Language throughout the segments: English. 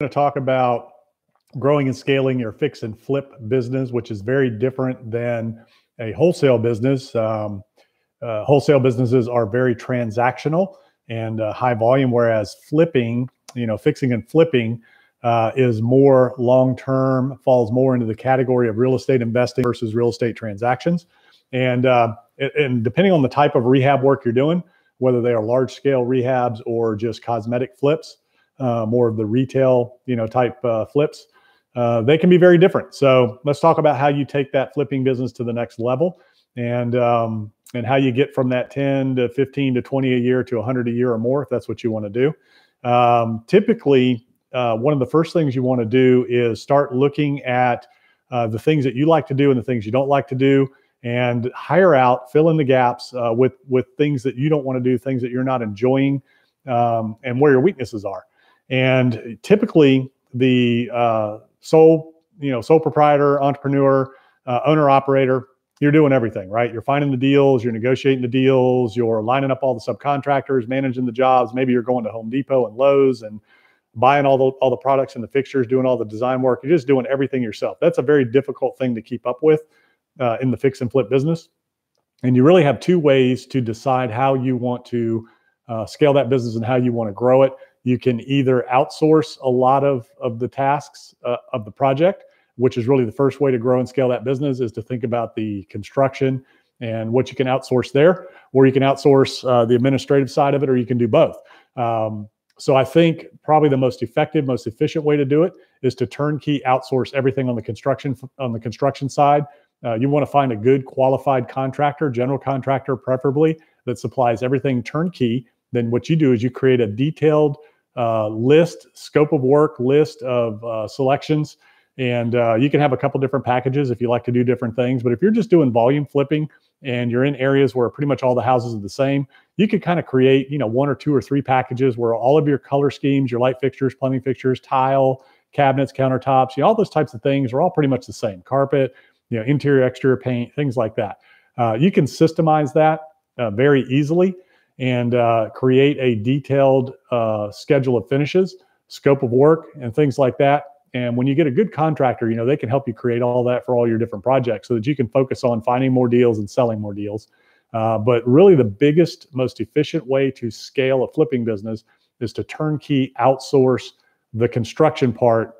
going to talk about growing and scaling your fix and flip business, which is very different than a wholesale business. Um, uh, wholesale businesses are very transactional and uh, high volume, whereas flipping, you know, fixing and flipping uh, is more long term, falls more into the category of real estate investing versus real estate transactions. And uh, and depending on the type of rehab work you're doing, whether they are large scale rehabs or just cosmetic flips, uh, more of the retail, you know, type uh, flips, uh, they can be very different. So let's talk about how you take that flipping business to the next level, and um, and how you get from that 10 to 15 to 20 a year to 100 a year or more, if that's what you want to do. Um, typically, uh, one of the first things you want to do is start looking at uh, the things that you like to do and the things you don't like to do and hire out, fill in the gaps uh, with with things that you don't want to do, things that you're not enjoying, um, and where your weaknesses are. And typically, the uh, sole you know sole proprietor, entrepreneur, uh, owner operator, you're doing everything right. You're finding the deals, you're negotiating the deals, you're lining up all the subcontractors, managing the jobs. Maybe you're going to Home Depot and Lowe's and buying all the all the products and the fixtures, doing all the design work. You're just doing everything yourself. That's a very difficult thing to keep up with uh, in the fix and flip business. And you really have two ways to decide how you want to uh, scale that business and how you want to grow it. You can either outsource a lot of, of the tasks uh, of the project, which is really the first way to grow and scale that business is to think about the construction and what you can outsource there, or you can outsource uh, the administrative side of it, or you can do both. Um, so I think probably the most effective, most efficient way to do it is to turnkey outsource everything on the construction on the construction side uh, you want to find a good qualified contractor, general contractor preferably, that supplies everything turnkey. Then what you do is you create a detailed uh, list, scope of work list of uh, selections. And uh, you can have a couple different packages if you like to do different things. But if you're just doing volume flipping and you're in areas where pretty much all the houses are the same, you could kind of create, you know, one or two or three packages where all of your color schemes, your light fixtures, plumbing fixtures, tile, cabinets, countertops, you know, all those types of things are all pretty much the same. Carpet, you know, interior, exterior paint, things like that. Uh, you can systemize that uh, very easily and uh, create a detailed uh, schedule of finishes, scope of work, and things like that. And when you get a good contractor, you know, they can help you create all that for all your different projects so that you can focus on finding more deals and selling more deals. Uh, but really, the biggest, most efficient way to scale a flipping business is to turnkey outsource the construction part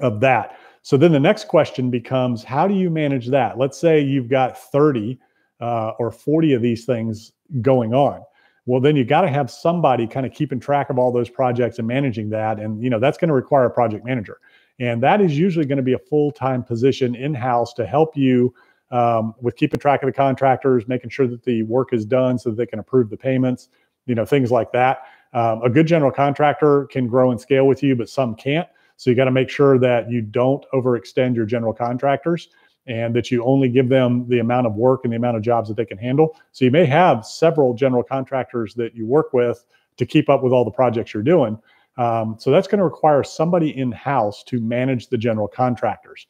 of that. So then the next question becomes how do you manage that? Let's say you've got 30 uh, or 40 of these things going on. Well, then you got to have somebody kind of keeping track of all those projects and managing that. And, you know, that's going to require a project manager. And that is usually going to be a full time position in house to help you um, with keeping track of the contractors, making sure that the work is done so that they can approve the payments, you know, things like that. Um, a good general contractor can grow and scale with you, but some can't. So you got to make sure that you don't overextend your general contractors and that you only give them the amount of work and the amount of jobs that they can handle. So you may have several general contractors that you work with to keep up with all the projects you're doing. Um, so that's going to require somebody in house to manage the general contractors.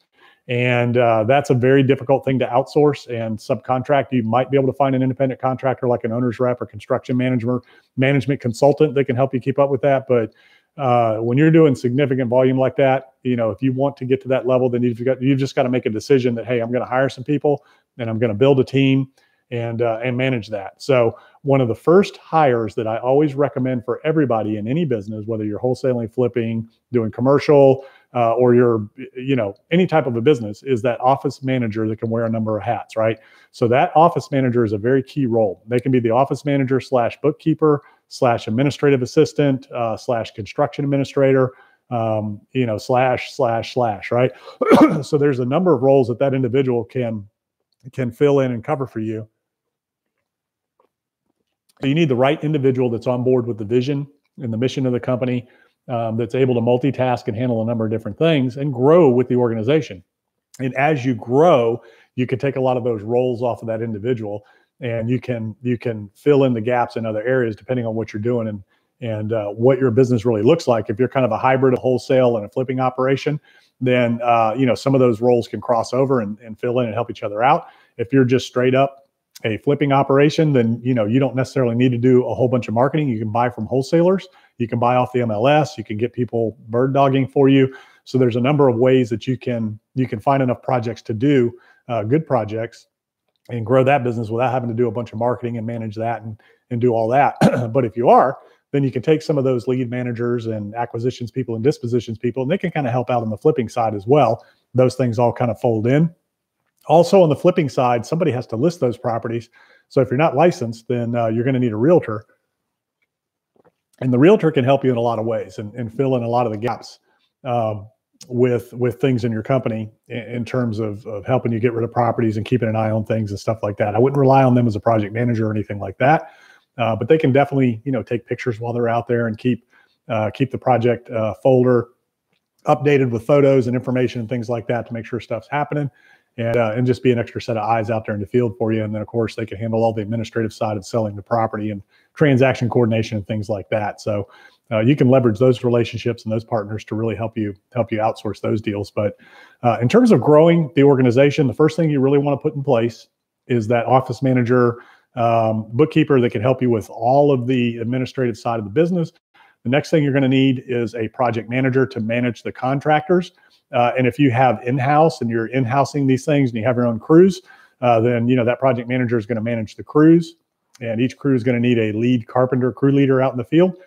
And uh, that's a very difficult thing to outsource and subcontract. You might be able to find an independent contractor like an owner's rep or construction manager, management consultant that can help you keep up with that. But uh, when you're doing significant volume like that, you know, if you want to get to that level, then you've got you've just got to make a decision that hey, I'm going to hire some people and I'm going to build a team and uh, and manage that. So one of the first hires that I always recommend for everybody in any business, whether you're wholesaling, flipping, doing commercial, uh, or you're you know any type of a business, is that office manager that can wear a number of hats, right? So that office manager is a very key role. They can be the office manager slash bookkeeper slash administrative assistant uh, slash construction administrator um, you know slash slash slash right? So there's a number of roles that that individual can can fill in and cover for you. So you need the right individual that's on board with the vision and the mission of the company um, that's able to multitask and handle a number of different things and grow with the organization. And as you grow you can take a lot of those roles off of that individual and you can you can fill in the gaps in other areas depending on what you're doing and and uh, what your business really looks like. If you're kind of a hybrid of wholesale and a flipping operation, then uh, you know some of those roles can cross over and, and fill in and help each other out. If you're just straight up a flipping operation, then you know you don't necessarily need to do a whole bunch of marketing. You can buy from wholesalers. You can buy off the MLS. You can get people bird dogging for you. So there's a number of ways that you can you can find enough projects to do uh, good projects and grow that business without having to do a bunch of marketing and manage that and and do all that. but if you are, then you can take some of those lead managers and acquisitions people and dispositions people, and they can kind of help out on the flipping side as well. Those things all kind of fold in. Also, on the flipping side, somebody has to list those properties. So if you're not licensed, then uh, you're going to need a realtor. And the realtor can help you in a lot of ways and, and fill in a lot of the gaps um, with with things in your company in, in terms of, of helping you get rid of properties and keeping an eye on things and stuff like that. I wouldn't rely on them as a project manager or anything like that. Uh, but they can definitely, you know, take pictures while they're out there and keep uh, keep the project uh, folder updated with photos and information and things like that to make sure stuff's happening, and uh, and just be an extra set of eyes out there in the field for you. And then of course they can handle all the administrative side of selling the property and transaction coordination and things like that. So. Uh, you can leverage those relationships and those partners to really help you help you outsource those deals. But uh, in terms of growing the organization, the first thing you really want to put in place is that office manager um, bookkeeper that can help you with all of the administrative side of the business. The next thing you're going to need is a project manager to manage the contractors. Uh, and if you have in-house and you're in-housing these things and you have your own crews, uh, then you know that project manager is going to manage the crews, and each crew is going to need a lead carpenter, crew leader out in the field,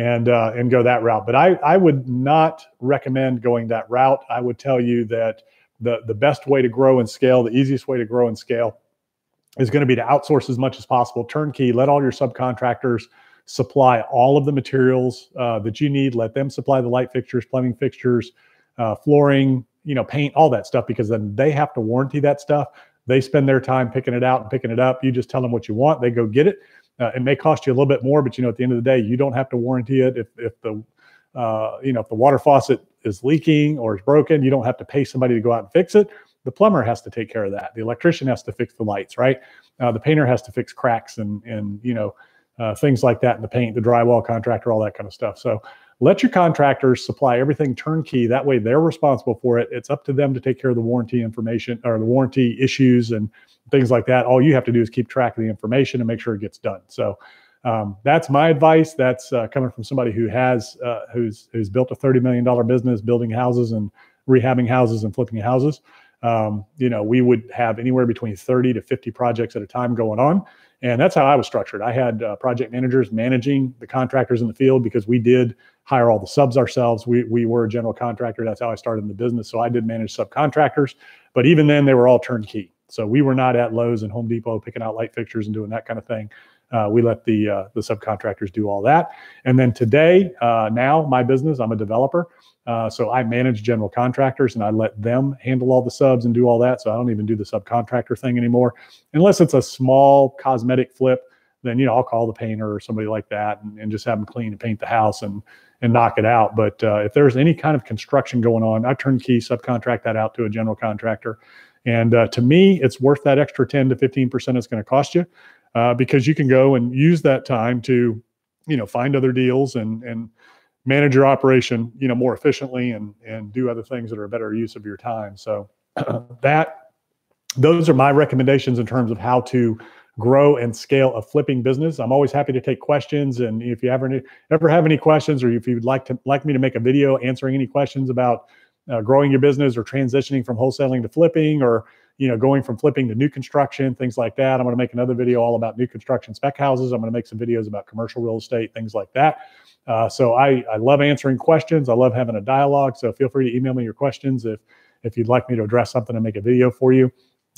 and uh, and go that route. But I I would not recommend going that route. I would tell you that the the best way to grow and scale, the easiest way to grow and scale, is going to be to outsource as much as possible, turnkey, let all your subcontractors supply all of the materials uh, that you need. Let them supply the light fixtures, plumbing fixtures, uh, flooring, you know, paint, all that stuff, because then they have to warranty that stuff. They spend their time picking it out and picking it up. You just tell them what you want, they go get it. Uh, it may cost you a little bit more, but you know, at the end of the day, you don't have to warranty it. If if the uh, you know if the water faucet is leaking or is broken, you don't have to pay somebody to go out and fix it the plumber has to take care of that. The electrician has to fix the lights, right? Uh, the painter has to fix cracks and and you know uh, things like that in the paint, the drywall contractor, all that kind of stuff. So let your contractors supply everything turnkey. That way they're responsible for it. It's up to them to take care of the warranty information or the warranty issues and things like that. All you have to do is keep track of the information and make sure it gets done. So um, that's my advice. That's uh, coming from somebody who has uh, who's who's built a thirty million dollar business building houses and rehabbing houses and flipping houses um, you know, we would have anywhere between 30 to 50 projects at a time going on. And that's how I was structured. I had uh, project managers managing the contractors in the field because we did hire all the subs ourselves. We, we were a general contractor. That's how I started in the business. So I did manage subcontractors. But even then, they were all turnkey. So we were not at Lowe's and Home Depot picking out light fixtures and doing that kind of thing. Uh, we let the uh, the subcontractors do all that. And then today, uh, now my business, I'm a developer. Uh, so I manage general contractors and I let them handle all the subs and do all that. So I don't even do the subcontractor thing anymore, unless it's a small cosmetic flip. Then you know I'll call the painter or somebody like that and, and just have them clean and paint the house and and knock it out. But uh, if there's any kind of construction going on, I turnkey subcontract that out to a general contractor. And uh, to me, it's worth that extra 10 to 15% it's going to cost you uh, because you can go and use that time to, you know, find other deals and, and manage your operation, you know, more efficiently and and do other things that are a better use of your time. So that those are my recommendations in terms of how to grow and scale a flipping business. I'm always happy to take questions, and if you ever ever have any questions, or if you'd like to like me to make a video answering any questions about uh, growing your business or transitioning from wholesaling to flipping, or you know going from flipping to new construction, things like that. I'm going to make another video all about new construction spec houses. I'm going to make some videos about commercial real estate, things like that. Uh, so I, I love answering questions. I love having a dialogue. So feel free to email me your questions if if you'd like me to address something and make a video for you.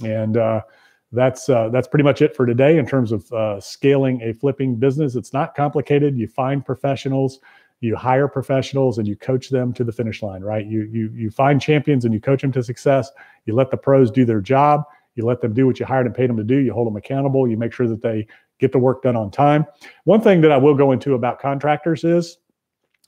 And uh, that's uh, that's pretty much it for today in terms of uh, scaling a flipping business. It's not complicated. You find professionals, you hire professionals, and you coach them to the finish line. Right? You you you find champions and you coach them to success. You let the pros do their job. You let them do what you hired and paid them to do. You hold them accountable. You make sure that they get the work done on time. One thing that I will go into about contractors is,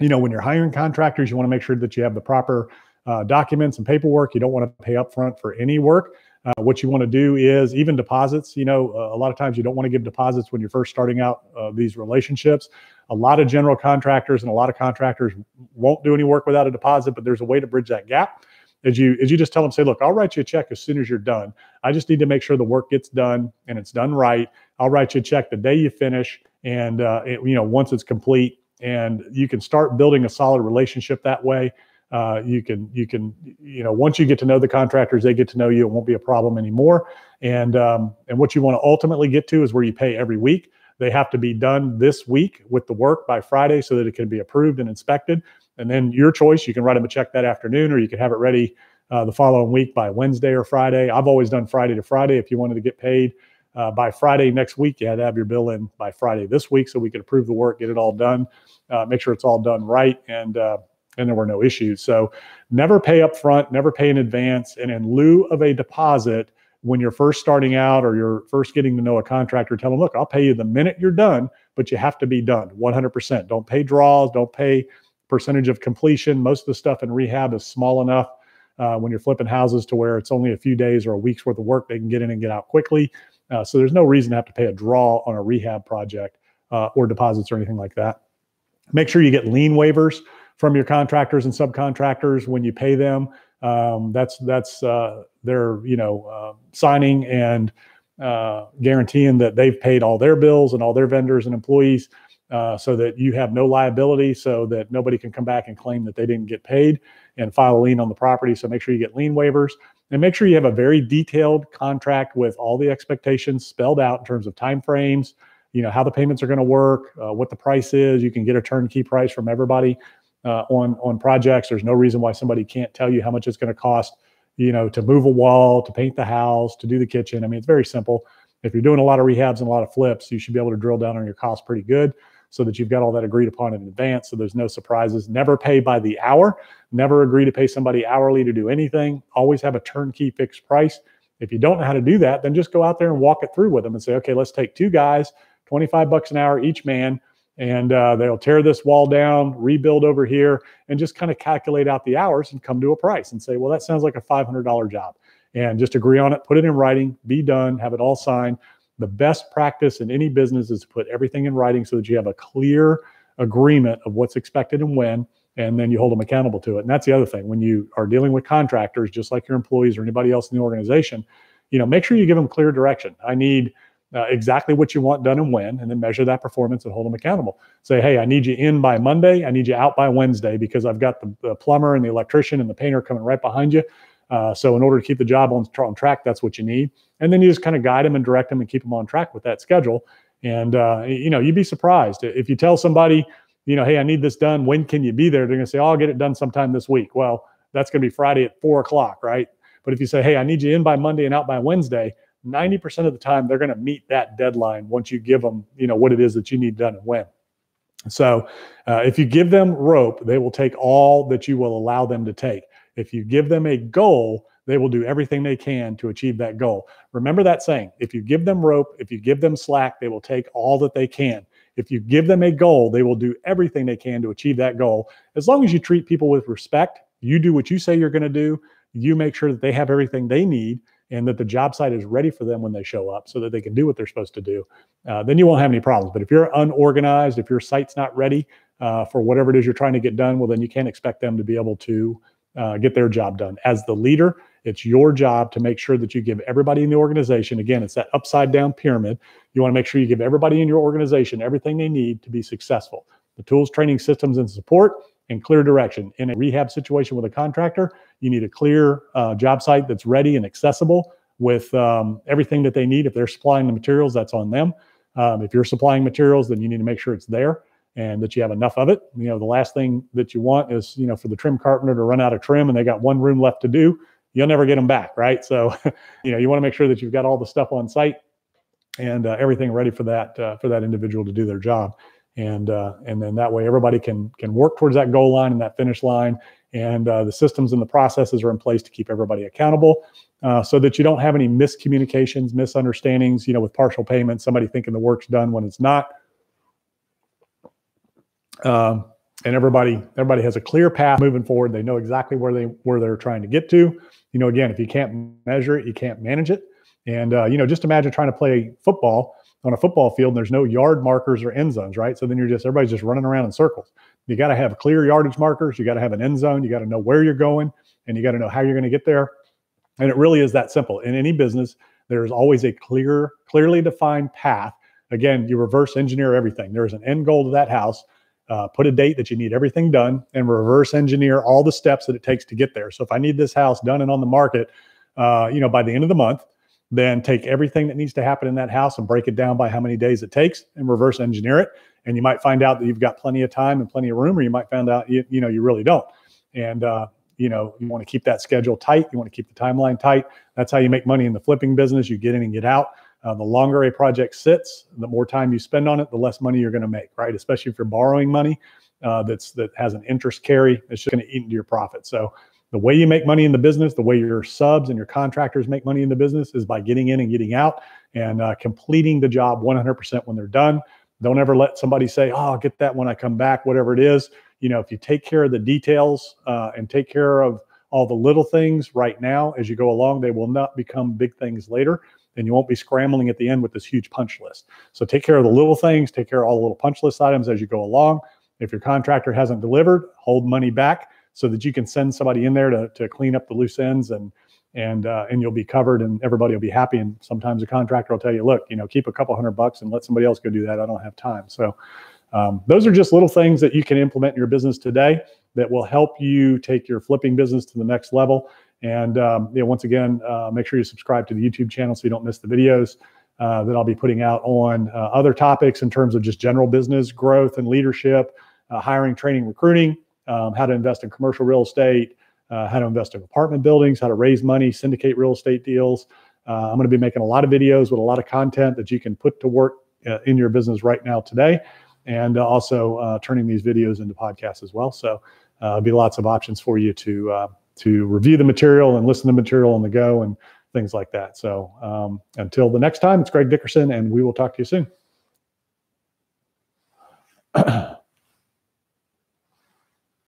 you know, when you're hiring contractors, you want to make sure that you have the proper uh, documents and paperwork. You don't want to pay upfront for any work. Uh, what you want to do is even deposits. You know, uh, a lot of times you don't want to give deposits when you're first starting out uh, these relationships. A lot of general contractors and a lot of contractors won't do any work without a deposit, but there's a way to bridge that gap is you is you just tell them say look i'll write you a check as soon as you're done i just need to make sure the work gets done and it's done right i'll write you a check the day you finish and uh, it, you know once it's complete and you can start building a solid relationship that way. Uh, you can you can you know once you get to know the contractors, they get to know you. It won't be a problem anymore. And um, and what you want to ultimately get to is where you pay every week. They have to be done this week with the work by Friday so that it can be approved and inspected. And then your choice, you can write them a check that afternoon, or you can have it ready uh, the following week by Wednesday or Friday. I've always done Friday to Friday. If you wanted to get paid uh, by Friday next week, you had to have your bill in by Friday this week so we could approve the work, get it all done, uh, make sure it's all done right, and uh, and there were no issues. So never pay up front, never pay in advance, and in lieu of a deposit when you're first starting out or you're first getting to know a contractor, tell them, look, I'll pay you the minute you're done, but you have to be done 100%. Don't pay draws, don't pay percentage of completion. Most of the stuff in rehab is small enough uh, when you're flipping houses to where it's only a few days or a week's worth of work they can get in and get out quickly. Uh, so there's no reason to have to pay a draw on a rehab project uh, or deposits or anything like that. Make sure you get lien waivers from your contractors and subcontractors when you pay them. Um, that's that's uh, their you know uh, signing and uh, guaranteeing that they've paid all their bills and all their vendors and employees, uh, so that you have no liability, so that nobody can come back and claim that they didn't get paid and file a lien on the property. So make sure you get lien waivers and make sure you have a very detailed contract with all the expectations spelled out in terms of timeframes. You know how the payments are going to work, uh, what the price is. You can get a turnkey price from everybody uh, on on projects. There's no reason why somebody can't tell you how much it's going to cost, you know, to move a wall, to paint the house, to do the kitchen. I mean, it's very simple. If you're doing a lot of rehabs and a lot of flips, you should be able to drill down on your costs pretty good so that you've got all that agreed upon in advance so there's no surprises. Never pay by the hour. Never agree to pay somebody hourly to do anything. Always have a turnkey fixed price. If you don't know how to do that, then just go out there and walk it through with them and say, okay, let's take two guys, 25 bucks an hour each man and uh, they'll tear this wall down, rebuild over here, and just kind of calculate out the hours and come to a price and say, well, that sounds like a $500 job. And just agree on it, put it in writing, be done, have it all signed. The best practice in any business is to put everything in writing so that you have a clear agreement of what's expected and when, and then you hold them accountable to it. And that's the other thing. When you are dealing with contractors, just like your employees or anybody else in the organization, you know, make sure you give them clear direction. I need uh, exactly what you want done and when, and then measure that performance and hold them accountable. Say, hey, I need you in by Monday. I need you out by Wednesday because I've got the, the plumber and the electrician and the painter coming right behind you. Uh, so in order to keep the job on, on track, that's what you need. And then you just kind of guide them and direct them and keep them on track with that schedule. And uh, you know, you'd be surprised if you tell somebody, you know, hey, I need this done. When can you be there? They're going to say, oh, I'll get it done sometime this week. Well, that's going to be Friday at four o'clock, right? But if you say, hey, I need you in by Monday and out by Wednesday, 90% of the time they're going to meet that deadline once you give them you know what it is that you need done and when. So uh, if you give them rope they will take all that you will allow them to take. If you give them a goal they will do everything they can to achieve that goal. Remember that saying if you give them rope if you give them slack they will take all that they can. If you give them a goal they will do everything they can to achieve that goal. As long as you treat people with respect you do what you say you're going to do you make sure that they have everything they need and that the job site is ready for them when they show up so that they can do what they're supposed to do, uh, then you won't have any problems. But if you're unorganized, if your site's not ready uh, for whatever it is you're trying to get done, well, then you can't expect them to be able to uh, get their job done. As the leader, it's your job to make sure that you give everybody in the organization, again, it's that upside down pyramid. You want to make sure you give everybody in your organization everything they need to be successful the tools, training, systems, and support and clear direction. In a rehab situation with a contractor, you need a clear uh, job site that's ready and accessible with um, everything that they need. If they're supplying the materials, that's on them. Um, if you're supplying materials, then you need to make sure it's there and that you have enough of it. You know, the last thing that you want is, you know, for the trim carpenter to run out of trim and they got one room left to do. You'll never get them back, right? So, you know, you want to make sure that you've got all the stuff on site and uh, everything ready for that uh, for that individual to do their job and uh, and then that way everybody can can work towards that goal line and that finish line. And uh, the systems and the processes are in place to keep everybody accountable uh, so that you don't have any miscommunications misunderstandings you know with partial payment somebody thinking the work's done when it's not. Um, and everybody everybody has a clear path moving forward. They know exactly where they where they're trying to get to. You know again if you can't measure it you can't manage it. And uh, you know just imagine trying to play football on a football field and there's no yard markers or end zones, right? So then you're just everybody's just running around in circles. You got to have clear yardage markers. You got to have an end zone. You got to know where you're going and you got to know how you're going to get there. And it really is that simple. In any business, there's always a clear, clearly defined path. Again, you reverse engineer everything. There's an end goal to that house. uh, put a date that you need everything done, and reverse engineer all the steps that it takes to get there. So if I need this house done and on the market, uh, you know, by the end of the month, then take everything that needs to happen in that house and break it down by how many days it takes and reverse engineer it. And you might find out that you've got plenty of time and plenty of room, or you might find out you, you know you really don't. And uh, you know you want to keep that schedule tight. You want to keep the timeline tight. That's how you make money in the flipping business. You get in and get out. Uh, the longer a project sits, the more time you spend on it, the less money you're going to make, right? Especially if you're borrowing money uh, that's that has an interest carry, it's just going to eat into your profit. So the way you make money in the business, the way your subs and your contractors make money in the business is by getting in and getting out and uh, completing the job 100% when they're done. Don't ever let somebody say, "Oh, I'll get that when I come back," whatever it is. You know, if you take care of the details uh, and take care of all the little things right now as you go along, they will not become big things later and you won't be scrambling at the end with this huge punch list. So take care of the little things, take care of all the little punch list items as you go along. If your contractor hasn't delivered, hold money back so that you can send somebody in there to, to clean up the loose ends and and uh, and you'll be covered and everybody will be happy. And sometimes a contractor will tell you, look, you know, keep a couple hundred bucks and let somebody else go do that. I don't have time. So um, those are just little things that you can implement in your business today that will help you take your flipping business to the next level. And um, you know, once again, uh, make sure you subscribe to the YouTube channel so you don't miss the videos uh, that I'll be putting out on uh, other topics in terms of just general business growth and leadership, uh, hiring, training, recruiting, um, how to invest in commercial real estate, uh, how to invest in apartment buildings, how to raise money, syndicate real estate deals. Uh, I'm going to be making a lot of videos with a lot of content that you can put to work in your business right now today, and also turning these videos into podcasts as well. So there'll be lots of options for you to to review the material and listen to material on the go and things like that. So um, until the next time, it's Greg Dickerson, and we will talk to you soon.